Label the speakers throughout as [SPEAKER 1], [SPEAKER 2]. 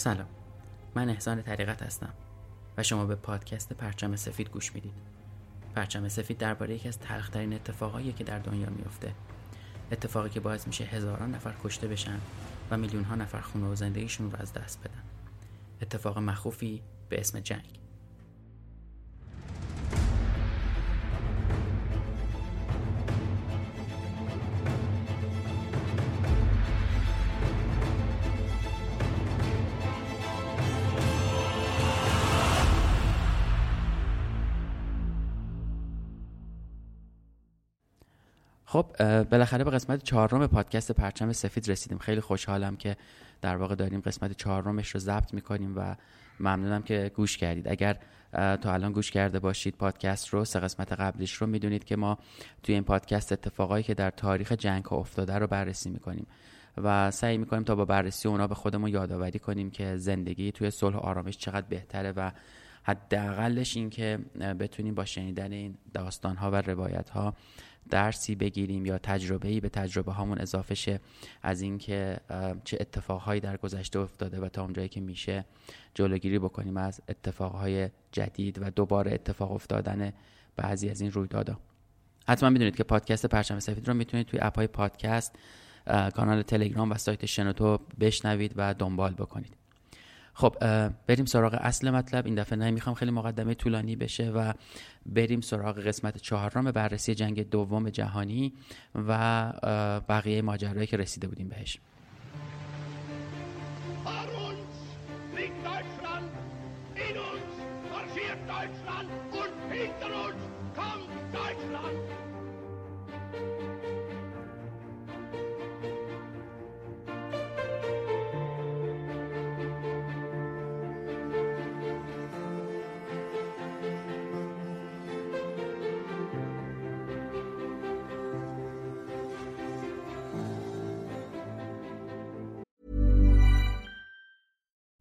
[SPEAKER 1] سلام. من احسان طریقت هستم و شما به پادکست پرچم سفید گوش می‌دید. پرچم سفید درباره یکی از تلخترین اتفاقایی که در دنیا میفته اتفاقی که باعث میشه هزاران نفر کشته بشن و میلیون ها نفر خونه و زندگیشون رو از دست بدن. اتفاق مخوفی به اسم جنگ. خب بالاخره به قسمت چهارم پادکست پرچم سفید رسیدیم. خیلی خوشحالم که در واقع داریم قسمت چهارمش رو ضبط می‌کنیم و ممنونم که گوش کردید. اگر تا الان گوش کرده باشید پادکست رو سه قسمت قبلیش رو می‌دونید که ما توی این پادکست اتفاقایی که در تاریخ جنگ ها افتاده رو بررسی می‌کنیم و سعی می‌کنیم تا با بررسی اونا به خودمون یادآوری کنیم که زندگی توی صلح آرامش چقدر بهتره و حداقلش این که بتونیم با شنیدن این داستان ها و روایت ها درسی بگیریم یا تجربه‌ای به تجربه هامون اضافه شه از اینکه چه اتفاقهایی در گذشته افتاده و تا اونجایی که میشه جلوگیری بکنیم از اتفاقهای جدید و دوباره اتفاق افتادن بعضی از این رویدادها حتما می‌دونید که پادکست پرچم سفید رو می‌تونید توی اپ های پادکست کانال تلگرام و سایت شنوتو بشنوید و دنبال بکنید. خب بریم سراغ اصل مطلب. این دفعه نمی‌خوام خیلی مقدمه طولانی بشه و بریم سراغ قسمت چهارم بررسی جنگ دوم جهانی و بقیه ماجرایی که رسیده بودیم بهش.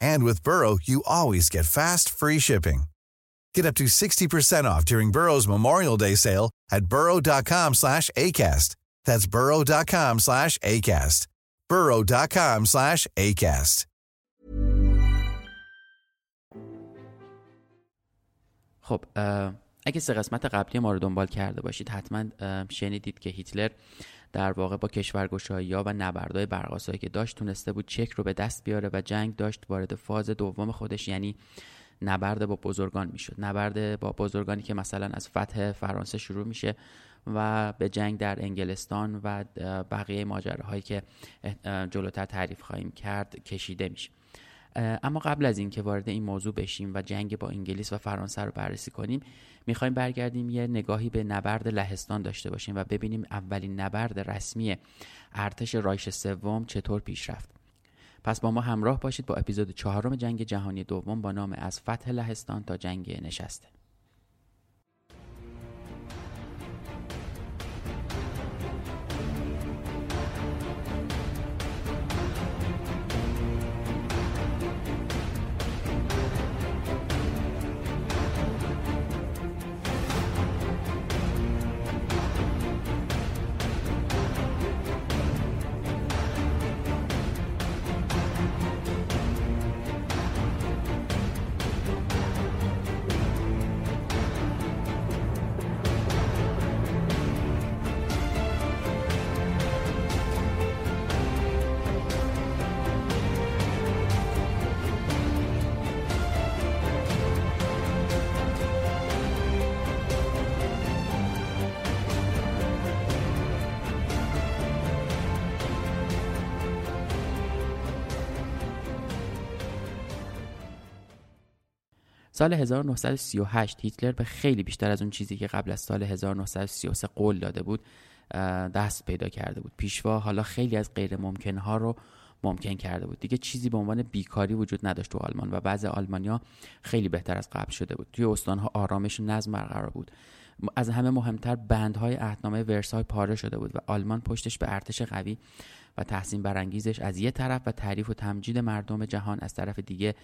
[SPEAKER 2] And with Burrow, you always get fast, free shipping. Get up to 60% off during Burrow's Memorial Day sale at burrow.com slash ACAST. That's burrow.com slash ACAST. burrow.com slash ACAST.
[SPEAKER 1] خب اگه سه قسمت قبلی ما رو دنبال کرده باشید حتما شنیدید که هیتلر در واقع با کشورگشایی ها و نبردهای برقاسایی که داشت تونسته بود چک رو به دست بیاره و جنگ داشت وارد فاز دوم خودش یعنی نبرد با بزرگان می‌شد. نبرد با بزرگانی که مثلا از فتح فرانسه شروع میشه و به جنگ در انگلستان و بقیه ماجراهایی که جلوتر تعریف خواهیم کرد کشیده میشه. اما قبل از اینکه وارد این موضوع بشیم و جنگ با انگلیس و فرانسه رو بررسی کنیم می‌خوایم برگردیم یه نگاهی به نبرد لهستان داشته باشیم و ببینیم اولین نبرد رسمی ارتش رایش سوم چطور پیش رفت. پس با ما همراه باشید با اپیزود چهارم جنگ جهانی دوم با نام از فتح لهستان تا جنگ نشسته سال 1938 هیتلر به خیلی بیشتر از اون چیزی که قبل از سال 1933 قول داده بود دست پیدا کرده بود. پیشوا حالا خیلی از غیر ها رو ممکن کرده بود. دیگه چیزی به عنوان بیکاری وجود نداشت تو آلمان و بعض آلمانیا خیلی بهتر از قبل شده بود. توی استانها آرامش و نظم برقرار بود. از همه مهمتر بندهای عهدنامه ورسای پاره شده بود و آلمان پشتش به ارتش قوی و تحسین برانگیزش از یه طرف و تعریف و تمجید مردم جهان از طرف دیگه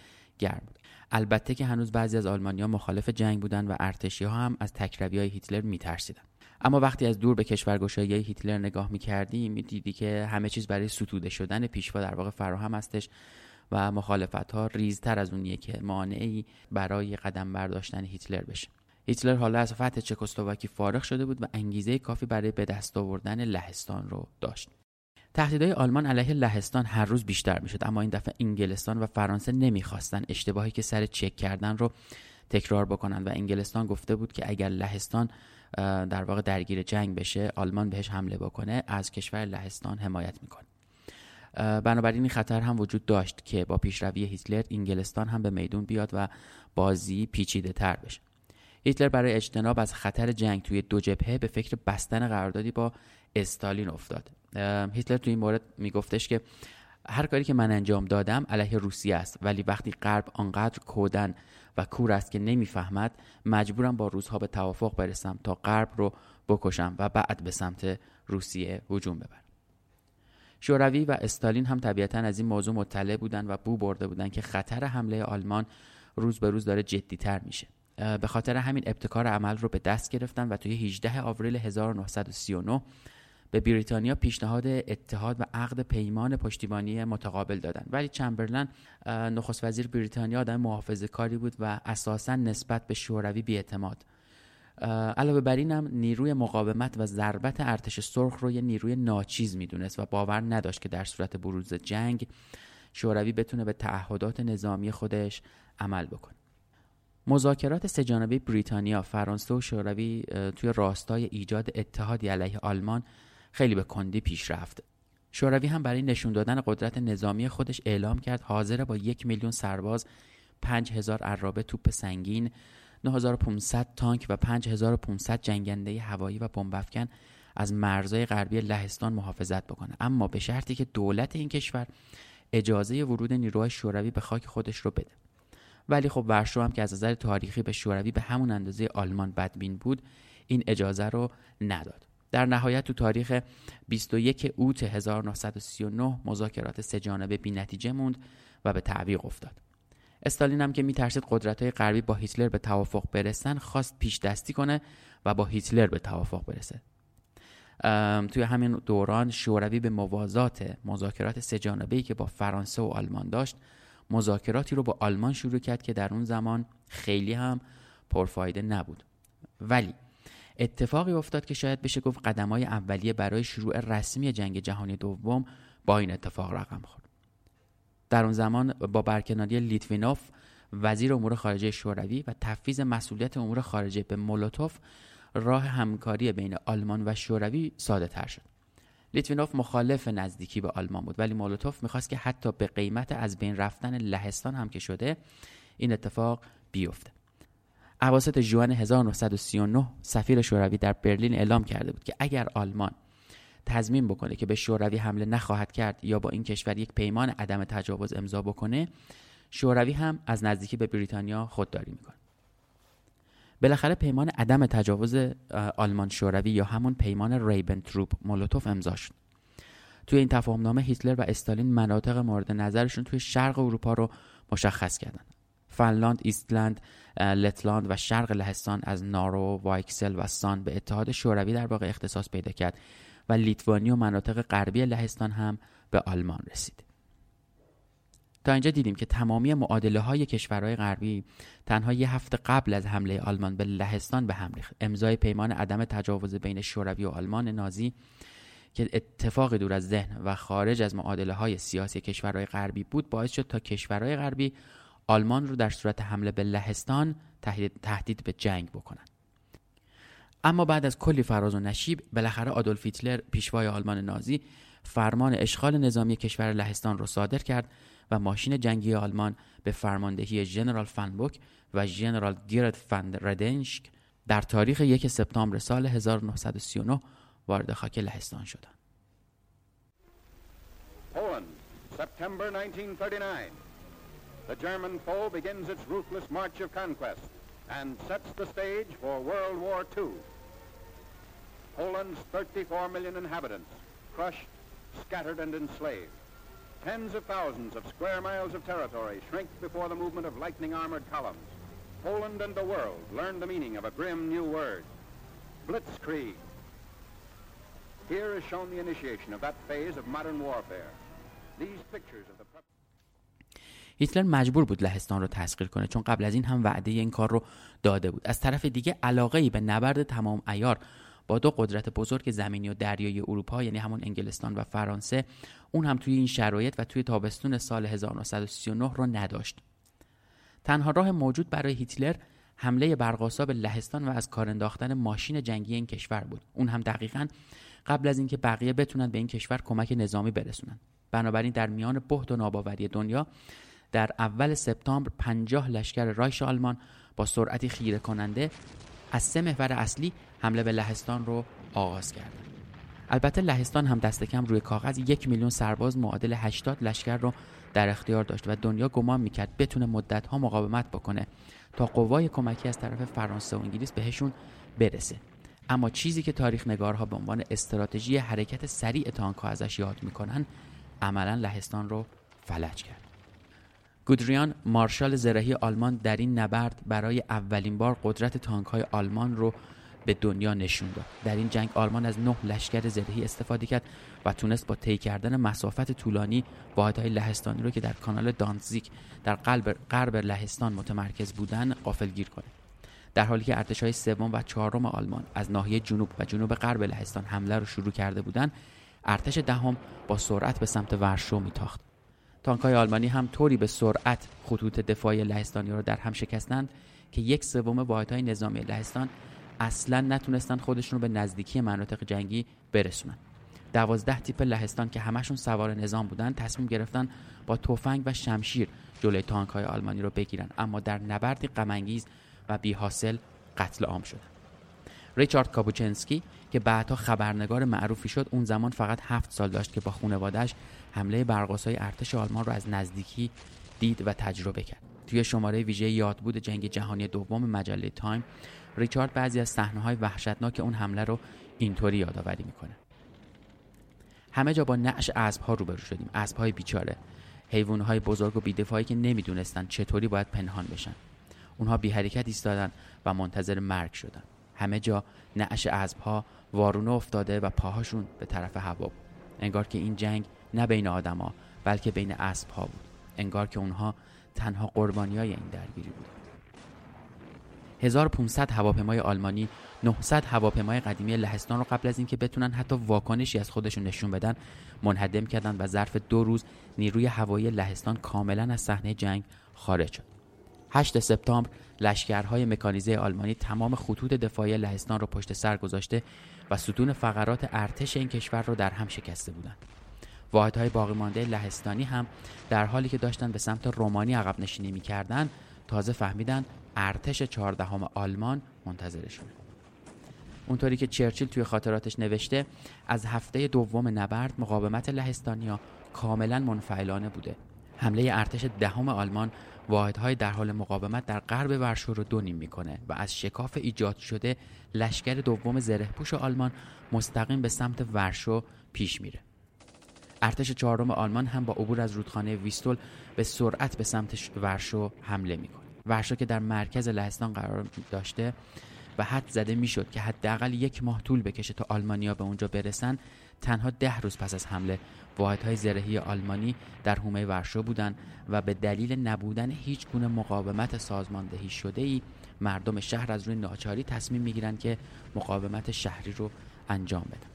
[SPEAKER 1] گرم بود. البته که هنوز بعضی از آلمانیا مخالف جنگ بودند و ارتشی ها هم از تکروی های هیتلر میترسیدن. اما وقتی از دور به کشورگشایی هیتلر نگاه می‌کردیم می‌دیدی که همه چیز برای ستوده شدن پیشوا در واقع فراهم هستش و مخالفت ها ریزتر از اونیه که مانعی برای قدم برداشتن هیتلر بشه. هیتلر حالا از فتح چکسلواکی فارغ شده بود و انگیزه کافی برای به دست آوردن لهستان رو داشت. تهدیدهای آلمان علیه لهستان هر روز بیشتر می‌شد اما این دفعه انگلستان و فرانسه نمی‌خواستن اشتباهی که سر چک کردن رو تکرار بکنن و انگلستان گفته بود که اگر لهستان در واقع درگیر جنگ بشه آلمان بهش حمله بکنه از کشور لهستان حمایت می‌کنه. بنابراین این خطر هم وجود داشت که با پیشروی هیتلر انگلستان هم به میدون بیاد و بازی پیچیده تر بشه. هیتلر برای اجتناب از خطر جنگ توی دو جبهه به فکر بستن قراردادی با استالین افتاد. هیتلر توی این مورد میگفتش که هر کاری که من انجام دادم علیه روسیه است ولی وقتی غرب آنقدر کودن و کور است که نمی‌فهمد مجبورم با روزها به توافق برسم تا غرب رو بکشم و بعد به سمت روسیه هجوم ببرم. شوروی و استالین هم طبیعتا از این موضوع مطلع بودن و بو برده بودن که خطر حمله آلمان روز به روز داره جدیتر میشه. به خاطر همین ابتکار عمل رو به دست گرفتن و توی 18 آوریل 1939 به بریتانیا پیشنهاد اتحاد و عقد پیمان پشتیبانی متقابل دادند ولی چمبرلن نخست وزیر بریتانیا آدم محافظه کاری بود و اساسا نسبت به شوروی بیاعتماد علاوه بر این هم نیروی مقاومت و ضربت ارتش سرخ رو یه نیروی ناچیز می‌دونست و باور نداشت که در صورت بروز جنگ شوروی بتونه به تعهدات نظامی خودش عمل بکنه. مذاکرات سهجانبه بریتانیا، فرانسه و شوروی توی راستای ایجاد اتحادی علیه آلمان خیلی به کندی پیش رفت. شوروی هم برای نشون دادن قدرت نظامی خودش اعلام کرد حاضر با یک میلیون سرباز، 5000 عرابه توپ سنگین، 9500 تانک و 5500 جنگنده هوایی و بمبافکن از مرزهای غربی لهستان محافظت بکنه. اما به شرطی که دولت این کشور اجازه ورود نیروهای شوروی به خاک خودش رو بده. ولی خب ورشو هم که از نظر تاریخی به شوروی به همون اندازه آلمان بدبین بود این اجازه رو نداد. در نهایت تو تاریخ 21 اوت 1939 مذاکرات سه جانبه بی نتیجه موند و به تعویق افتاد. استالین هم که میترسید قدرت های غربی با هیتلر به توافق برسن خواست پیش دستی کنه و با هیتلر به توافق برسه. توی همین دوران شوروی به موازات مذاکرات سه جانبه که با فرانسه و آلمان داشت مذاکراتی رو با آلمان شروع کرد که در اون زمان خیلی هم پرفایده نبود. ولی اتفاقی افتاد که شاید بشه گفت قدمای اولیه برای شروع رسمی جنگ جهانی دوم با این اتفاق رقم خورد. در اون زمان با برکناری لیتوینوف وزیر امور خارجه شوروی و تفویض مسئولیت امور خارجه به مولوتوف راه همکاری بین آلمان و شوروی ساده تر شد. لیتوینوف مخالف نزدیکی به آلمان بود ولی مولوتوف می‌خواست که حتی به قیمت از بین رفتن لهستان هم که شده این اتفاق بیفته. اواسط جوان 1939 سفیر شوروی در برلین اعلام کرده بود که اگر آلمان تضمین بکنه که به شوروی حمله نخواهد کرد یا با این کشور یک پیمان عدم تجاوز امضا بکنه شوروی هم از نزدیکی به بریتانیا خودداری می‌کنه بالاخره پیمان عدم تجاوز آلمان شوروی یا همون پیمان ریبنتروپ مولوتوف امضا شد. توی این تفاهمنامه هیتلر و استالین مناطق مورد نظرشون توی شرق اروپا رو مشخص کردن. فنلاند، ایستلند، لتلاند و شرق لهستان از نارو، وایکسل و سان به اتحاد شوروی در واقع اختصاص پیدا کرد و لیتوانی و مناطق غربی لهستان هم به آلمان رسید. تا اینجا دیدیم که تمامی معادله های کشورهای غربی تنها یه هفته قبل از حمله آلمان به لهستان به هم ریخت امضای پیمان عدم تجاوز بین شوروی و آلمان نازی که اتفاق دور از ذهن و خارج از معادله های سیاسی کشورهای غربی بود باعث شد تا کشورهای غربی آلمان رو در صورت حمله به لهستان تهدید به جنگ بکنند اما بعد از کلی فراز و نشیب بالاخره آدولف هیتلر پیشوای آلمان نازی فرمان اشغال نظامی کشور لهستان را صادر کرد و ماشین جنگی آلمان به فرماندهی ژنرال فنبوک و ژنرال گیرت فن ردنشک در تاریخ یک سپتامبر سال 1939 وارد خاک لهستان شدند.
[SPEAKER 3] Poland, September 1939. The German foe begins its ruthless march of conquest and sets the stage for World War II. Poland's 34 million inhabitants, crushed, scattered, and enslaved. Tens of thousands of square miles of territory shrink before the movement of lightning-armored columns. Poland and the world learn the meaning of a grim new word, blitzkrieg. Here is shown the initiation of that phase of modern warfare. These pictures of.
[SPEAKER 1] هیتلر مجبور بود لهستان رو تسخیر کنه چون قبل از این هم وعده این کار رو داده بود. از طرف دیگه علاقه ای به نبرد تمام ایار با دو قدرت بزرگ زمینی و دریایی اروپا یعنی همون انگلستان و فرانسه اون هم توی این شرایط و توی تابستون سال 1939 رو نداشت. تنها راه موجود برای هیتلر حمله برقاسا به لهستان و از کار انداختن ماشین جنگی این کشور بود. اون هم دقیقا قبل از اینکه بقیه بتونن به این کشور کمک نظامی برسونن. بنابراین در میان بهد و ناباوری دنیا در اول سپتامبر 50 لشکر رایش آلمان با سرعتی خیره کننده از سه محور اصلی حمله به لهستان رو آغاز کردند. البته لهستان هم دست کم روی کاغذ یک میلیون سرباز معادل 80 لشکر رو در اختیار داشت و دنیا گمان می‌کرد بتونه مدت ها مقاومت بکنه تا قوای کمکی از طرف فرانسه و انگلیس بهشون برسه اما چیزی که تاریخ نگارها به عنوان استراتژی حرکت سریع تانک ها ازش یاد می‌کنن عملا لهستان رو فلج کرد گودریان مارشال زرهی آلمان در این نبرد برای اولین بار قدرت تانک های آلمان رو به دنیا نشون داد. در این جنگ آلمان از نه لشکر زرهی استفاده کرد و تونست با طی کردن مسافت طولانی واحدهای لهستانی رو که در کانال دانزیک در قلب غرب لهستان متمرکز بودن گیر کنه. در حالی که ارتش های سوم و چهارم آلمان از ناحیه جنوب و جنوب غرب لهستان حمله رو شروع کرده بودند ارتش دهم با سرعت به سمت ورشو میتاخت. تانکهای آلمانی هم طوری به سرعت خطوط دفاعی لهستانی را در هم شکستند که یک سوم واحدهای نظامی لهستان اصلا نتونستن خودشون رو به نزدیکی مناطق جنگی برسونن. دوازده تیپ لهستان که همشون سوار نظام بودن تصمیم گرفتن با تفنگ و شمشیر جلوی تانک های آلمانی رو بگیرن. اما در نبردی غمانگیز و بیحاصل قتل عام شدن ریچارد کابوچنسکی که بعدها خبرنگار معروفی شد اون زمان فقط هفت سال داشت که با خانوادهش حمله برقاسای ارتش آلمان رو از نزدیکی دید و تجربه کرد. توی شماره ویژه یادبود جنگ جهانی دوم مجله تایم ریچارد بعضی از های وحشتناک اون حمله رو اینطوری یادآوری می‌کنه. همه جا با نعش ها روبرو شدیم. های بیچاره. های بزرگ و بیدفاعی که نمی‌دونستن چطوری باید پنهان بشن. اونها بی حرکت ایستادن و منتظر مرگ شدن. همه جا نعش ها وارونه افتاده و پاهاشون به طرف هوا بود. انگار که این جنگ نه بین آدما بلکه بین اسب بود. انگار که اونها تنها قربانی های این درگیری بود 1500 هواپیمای آلمانی 900 هواپیمای قدیمی لهستان رو قبل از اینکه بتونن حتی واکنشی از خودشون نشون بدن منهدم کردن و ظرف دو روز نیروی هوایی لهستان کاملا از صحنه جنگ خارج شد. 8 سپتامبر لشکرهای مکانیزه آلمانی تمام خطوط دفاعی لهستان را پشت سر گذاشته و ستون فقرات ارتش این کشور را در هم شکسته بودند. واحدهای باقی مانده لهستانی هم در حالی که داشتن به سمت رومانی عقب نشینی می‌کردند تازه فهمیدن ارتش چهاردهم آلمان منتظرشونه اونطوری که چرچیل توی خاطراتش نوشته از هفته دوم نبرد مقاومت لهستانیا کاملا منفعلانه بوده حمله ارتش دهم آلمان واحدهای در حال مقاومت در غرب ورشو رو دو نیم می‌کنه و از شکاف ایجاد شده لشکر دوم زرهپوش آلمان مستقیم به سمت ورشو پیش میره. ارتش چهارم آلمان هم با عبور از رودخانه ویستول به سرعت به سمت ورشو حمله می‌کنه. ورشو که در مرکز لهستان قرار داشته و حد زده می‌شد که حداقل یک ماه طول بکشه تا آلمانیا به اونجا برسن تنها ده روز پس از حمله. واحدهای زرهی آلمانی در حومه ورشو بودند و به دلیل نبودن هیچ گونه مقاومت سازماندهی شده ای مردم شهر از روی ناچاری تصمیم می‌گیرند که مقاومت شهری رو انجام بدن.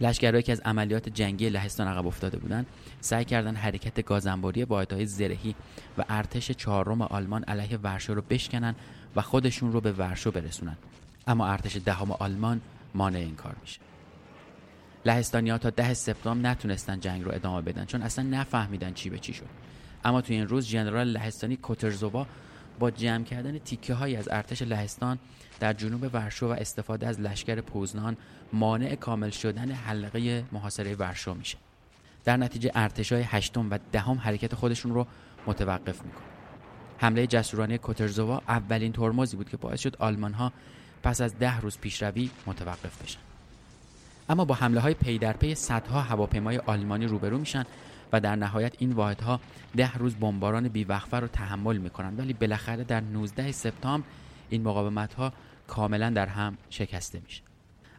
[SPEAKER 1] لشکرهایی که از عملیات جنگی لهستان عقب افتاده بودند. سعی کردند حرکت گازنباری واحدهای زرهی و ارتش چهارم آلمان علیه ورشو رو بشکنن و خودشون رو به ورشو برسونن. اما ارتش دهم آلمان مانع این کار میشه. لهستانیا تا ده سپتامبر نتونستن جنگ رو ادامه بدن چون اصلا نفهمیدن چی به چی شد. اما توی این روز ژنرال لهستانی کوترزووا با جمع کردن تیکه های از ارتش لهستان در جنوب ورشو و استفاده از لشکر پوزنان مانع کامل شدن حلقه محاصره ورشو میشه. در نتیجه ارتش های هشتم و دهم حرکت خودشون رو متوقف می‌کنه حمله جسورانه کوترزووا اولین ترمزی بود که باعث شد آلمان ها پس از ده روز پیشروی متوقف بشن. اما با حمله های پی در پی صدها هواپیمای آلمانی روبرو میشن و در نهایت این واحدها ده روز بمباران بیوقفه رو تحمل می‌کنند ولی بالاخره در 19 سپتامبر این مقاومت ها کاملا در هم شکسته میشه.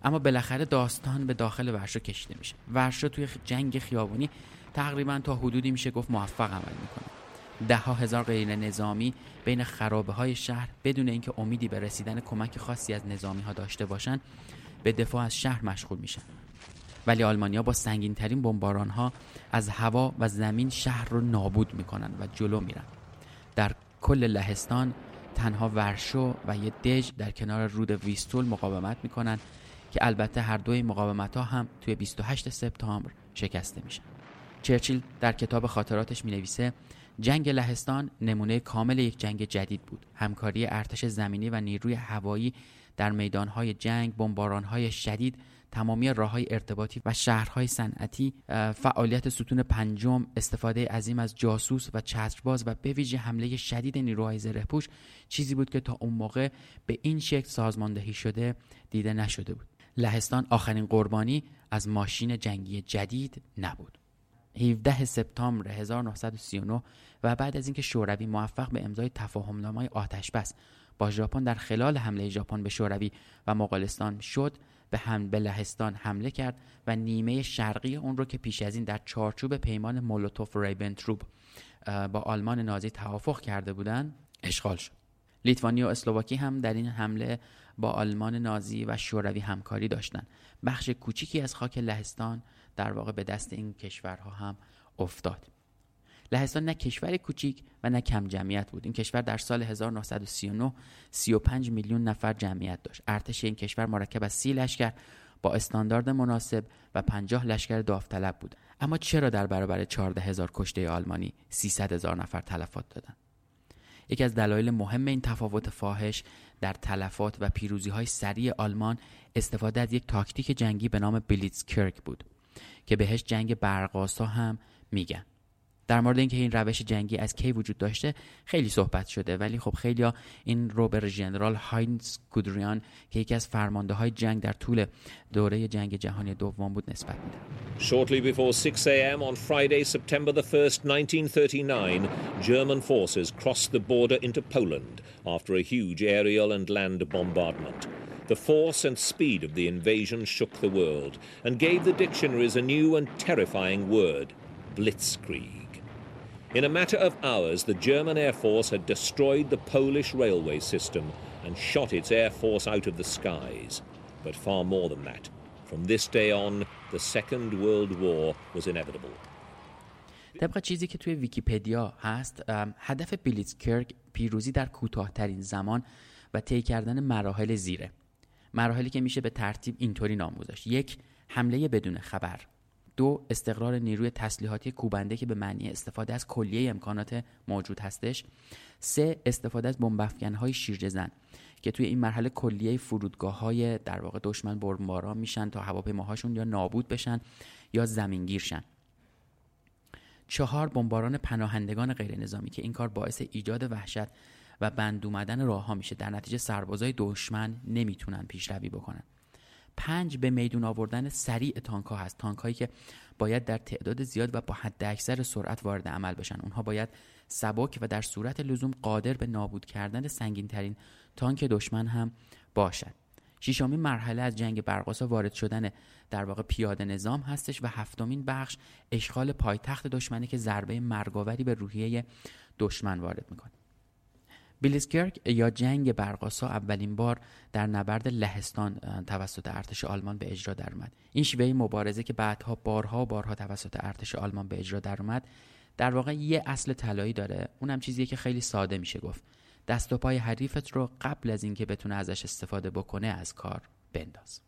[SPEAKER 1] اما بالاخره داستان به داخل ورشو کشیده میشه. ورشو توی جنگ خیابانی تقریبا تا حدودی میشه گفت موفق عمل می‌کنه. ده ها هزار غیر نظامی بین خرابه های شهر بدون اینکه امیدی به رسیدن کمک خاصی از نظامی ها داشته باشند به دفاع از شهر مشغول میشن. ولی آلمانیا با سنگین ترین بمباران ها از هوا و زمین شهر رو نابود می‌کنن و جلو میرن. در کل لهستان تنها ورشو و یه دژ در کنار رود ویستول مقاومت می‌کنن که البته هر دوی مقاومت ها هم توی 28 سپتامبر شکسته میشن. چرچیل در کتاب خاطراتش می نویسه جنگ لهستان نمونه کامل یک جنگ جدید بود. همکاری ارتش زمینی و نیروی هوایی در میدانهای جنگ بمبارانهای شدید تمامی راه های ارتباطی و شهرهای صنعتی فعالیت ستون پنجم استفاده عظیم از جاسوس و چترباز و به ویژه حمله شدید نیروهای زرهپوش چیزی بود که تا اون موقع به این شکل سازماندهی شده دیده نشده بود. لهستان آخرین قربانی از ماشین جنگی جدید نبود. 17 سپتامبر 1939 و بعد از اینکه شوروی موفق به امضای تفاهمنامه آتش بس با ژاپن در خلال حمله ژاپن به شوروی و مغولستان شد به هم به لهستان حمله کرد و نیمه شرقی اون رو که پیش از این در چارچوب پیمان مولوتوف ریبنتروب با آلمان نازی توافق کرده بودند اشغال شد. لیتوانی و اسلواکی هم در این حمله با آلمان نازی و شوروی همکاری داشتند بخش کوچیکی از خاک لهستان در واقع به دست این کشورها هم افتاد. لهستان نه کشور کوچیک و نه کم جمعیت بود. این کشور در سال 1939 35 میلیون نفر جمعیت داشت. ارتش این کشور مرکب از سی لشکر با استاندارد مناسب و 50 لشکر داوطلب بود. اما چرا در برابر 14 هزار کشته آلمانی 300 هزار نفر تلفات دادند یکی از دلایل مهم این تفاوت فاحش در تلفات و پیروزی های سریع آلمان استفاده از یک تاکتیک جنگی به نام بلیتزکرک بود که بهش جنگ برقاسا هم میگن. در مورد اینکه این روش جنگی از کی وجود داشته خیلی صحبت شده ولی خب خیلی این رو به ژنرال هاینز گودریان که یکی از فرمانده های جنگ در طول دوره جنگ جهانی دوم بود نسبت میده
[SPEAKER 4] Shortly before 6 a.m. on Friday, September the 1st, 1939, German forces crossed the border into Poland after a huge aerial and land bombardment. The force and speed of the invasion shook the world and gave the dictionaries a new and terrifying word blitzkrieg. In a matter of hours, the German Air Force had destroyed the Polish railway system and shot its Air Force out of the skies. But far more than that. From this day on, the Second World War was inevitable.
[SPEAKER 1] طبق چیزی که توی ویکیپدیا هست هدف بیلیتسکرگ پیروزی در کوتاهترین زمان و طی کردن مراحل زیره مراحلی که میشه به ترتیب اینطوری نام گذاشت یک حمله بدون خبر دو استقرار نیروی تسلیحاتی کوبنده که به معنی استفاده از کلیه امکانات موجود هستش. سه استفاده از بمب های شیرجه که توی این مرحله کلیه فرودگاه های در واقع دشمن بمباران میشن تا هواپیماهاشون یا نابود بشن یا زمینگیر شن. چهار بمباران پناهندگان غیر نظامی که این کار باعث ایجاد وحشت و بند اومدن راه ها میشه. در نتیجه سربازای دشمن نمی‌تونن پیشروی بکنن. پنج به میدون آوردن سریع تانک ها هست. تانک هایی که باید در تعداد زیاد و با حد اکثر سرعت وارد عمل بشن. اونها باید سبک و در صورت لزوم قادر به نابود کردن سنگین ترین تانک دشمن هم باشد. ششمین مرحله از جنگ برقاسا وارد شدن در واقع پیاده نظام هستش و هفتمین بخش اشغال پایتخت دشمنی که ضربه مرگاوری به روحیه دشمن وارد می‌کنه. بیلیسکرک یا جنگ برقاسا اولین بار در نبرد لهستان توسط ارتش آلمان به اجرا درآمد این شیوه مبارزه که بعدها بارها بارها توسط ارتش آلمان به اجرا درآمد در واقع یه اصل طلایی داره. اونم چیزیه که خیلی ساده میشه گفت. دست و پای حریفت رو قبل از اینکه بتونه ازش استفاده بکنه از کار بنداز.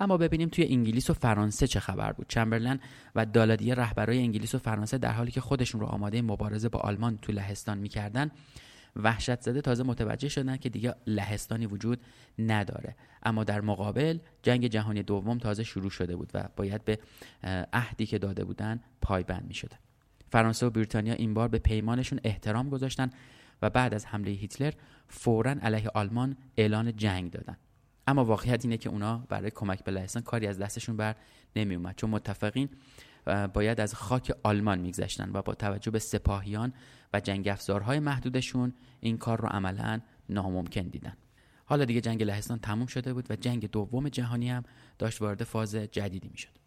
[SPEAKER 1] اما ببینیم توی انگلیس و فرانسه چه خبر بود. چمبرلن و دالادیه رهبرای انگلیس و فرانسه در حالی که خودشون رو آماده مبارزه با آلمان تو لهستان می‌کردن وحشت زده تازه متوجه شدن که دیگه لهستانی وجود نداره. اما در مقابل جنگ جهانی دوم تازه شروع شده بود و باید به عهدی که داده بودن پایبند می شده فرانسه و بریتانیا این بار به پیمانشون احترام گذاشتن و بعد از حمله هیتلر فورا علیه آلمان اعلان جنگ دادن. اما واقعیت اینه که اونا برای کمک به لهستان کاری از دستشون بر نمی اومد. چون متفقین باید از خاک آلمان میگذشتن و با توجه به سپاهیان و جنگ افزارهای محدودشون این کار رو عملا ناممکن دیدن. حالا دیگه جنگ لهستان تموم شده بود و جنگ دوم جهانی هم داشت وارد فاز جدیدی می‌شد.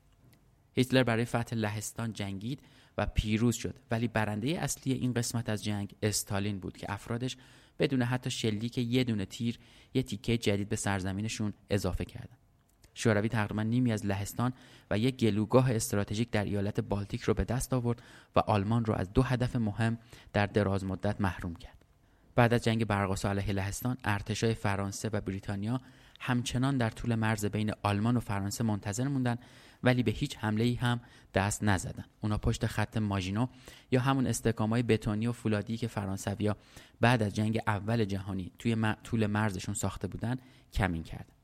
[SPEAKER 1] هیتلر برای فتح لهستان جنگید و پیروز شد ولی برنده اصلی این قسمت از جنگ استالین بود که افرادش بدون حتی شلیک یه دونه تیر یه تیکه جدید به سرزمینشون اضافه کردن. شوروی تقریبا نیمی از لهستان و یک گلوگاه استراتژیک در ایالت بالتیک رو به دست آورد و آلمان رو از دو هدف مهم در دراز مدت محروم کرد. بعد از جنگ برقاسا علیه لهستان ارتشای فرانسه و بریتانیا همچنان در طول مرز بین آلمان و فرانسه منتظر موندن ولی به هیچ حمله ای هم دست نزدن اونا پشت خط ماژینو یا همون استحکامای بتونی و فولادی که فرانسویا بعد از جنگ اول جهانی توی طول مرزشون ساخته بودن کمین کردن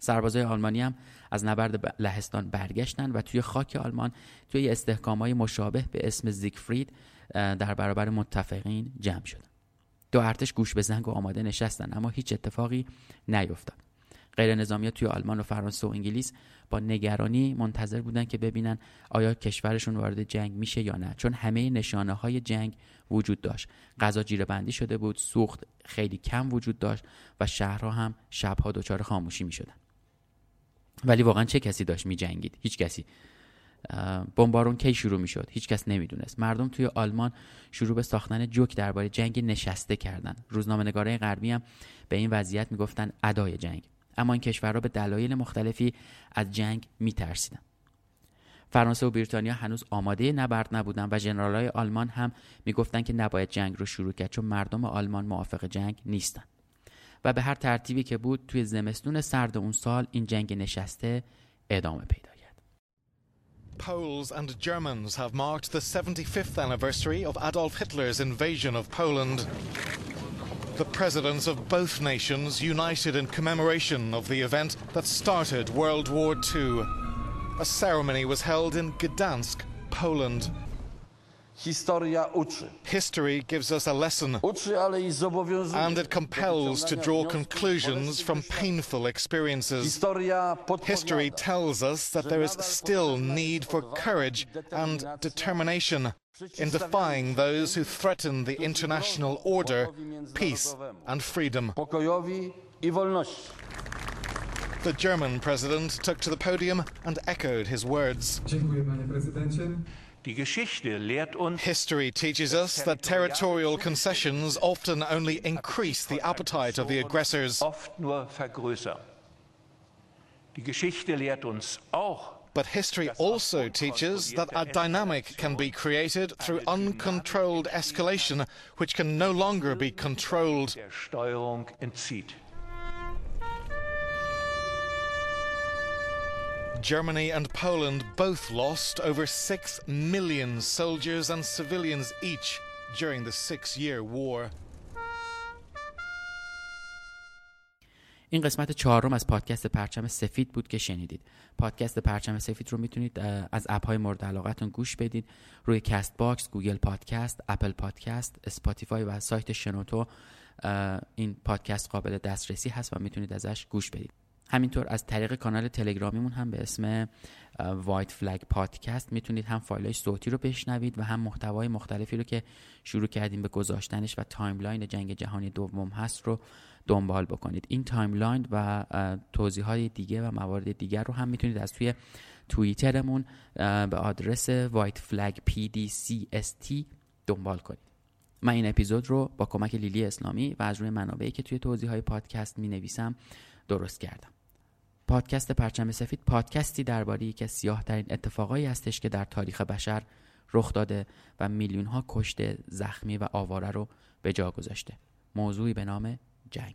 [SPEAKER 1] سربازای آلمانی هم از نبرد لهستان برگشتن و توی خاک آلمان توی استحکامای مشابه به اسم زیگفرید در برابر متفقین جمع شدن. دو ارتش گوش به زنگ و آماده نشستن اما هیچ اتفاقی نیفتاد. غیر نظامی توی آلمان و فرانسه و انگلیس با نگرانی منتظر بودن که ببینن آیا کشورشون وارد جنگ میشه یا نه چون همه نشانه های جنگ وجود داشت. غذا جیره بندی شده بود سوخت خیلی کم وجود داشت و شهرها هم شبها دچار خاموشی می‌شدن. ولی واقعا چه کسی داشت می جنگید هیچ کسی. بمبارون کی شروع می شد هیچ کس نمی‌دونست. مردم توی آلمان شروع به ساختن جوک درباره جنگ نشسته کردن. روزنامه‌نگارای غربی هم به این وضعیت می‌گفتن ادای جنگ. اما این کشورها به دلایل مختلفی از جنگ میترسیدن. فرانسه و بریتانیا هنوز آماده نبرد نبودن و ژنرالای آلمان هم می‌گفتند که نباید جنگ رو شروع کرد چون مردم آلمان موافق جنگ نیستن. و به هر ترتیبی که بود توی زمستون سرد اون سال این جنگ نشسته ادامه پیدا کرد.
[SPEAKER 5] Poles and Germans have marked the 75th anniversary of Adolf Hitler's invasion of Poland. The presidents of both nations united in commemoration of the event that started World War II. A ceremony was held in Gdansk, Poland.
[SPEAKER 6] Historia uczy.
[SPEAKER 5] History gives us a lesson.
[SPEAKER 6] Uczy, ale i.
[SPEAKER 5] And it compels to draw conclusions from painful experiences. History tells us that there is still need for courage and determination in defying those who threaten the international order, peace and freedom.
[SPEAKER 6] Pokojowi i wolności.
[SPEAKER 5] The German president took to the podium and echoed his words.
[SPEAKER 7] Dziękuję, panie prezydencie.
[SPEAKER 5] History teaches us that territorial concessions often only increase the appetite of the aggressors. But history also teaches that a dynamic can be created through uncontrolled escalation, which can no longer be controlled. Germany and Poland both lost over 6 million soldiers and civilians each during the six year war.
[SPEAKER 1] این قسمت چهارم از پادکست پرچم سفید بود که شنیدید. پادکست پرچم سفید رو می‌تونید از app های مورد علاقتون گوش بدید روی Castbox Google Podcast Apple Podcast Spotify و سایت شنوتو این پادکست قابل دسترسی هست و می‌تونید ازش گوش بدید همینطور از طریق کانال تلگرامیمون هم به اسم White Flag Podcast می‌تونید هم فایل صوتی رو بشنوید و هم محتوای مختلفی رو که شروع کردیم به گذاشتنش و timeline جنگ جهانی دوم هست رو دنبال بکنید. این timeline و توضیح های دیگه و موارد دیگر رو هم می‌تونید از توی توییترمون به آدرس White Flag PDCST دنبال کنید. من این اپیزود رو با کمک لیلی اسلامی و از روی منابعی که توی توضیح های پادکست می نویسم درست کردم. پادکست پرچم سفید پادکستی درباره یکی از سیاه ترین اتفاقایی هستش که در تاریخ بشر رخ داده و میلیون ها کشته زخمی و آواره رو به جا گذاشته. موضوعی به نام جنگ.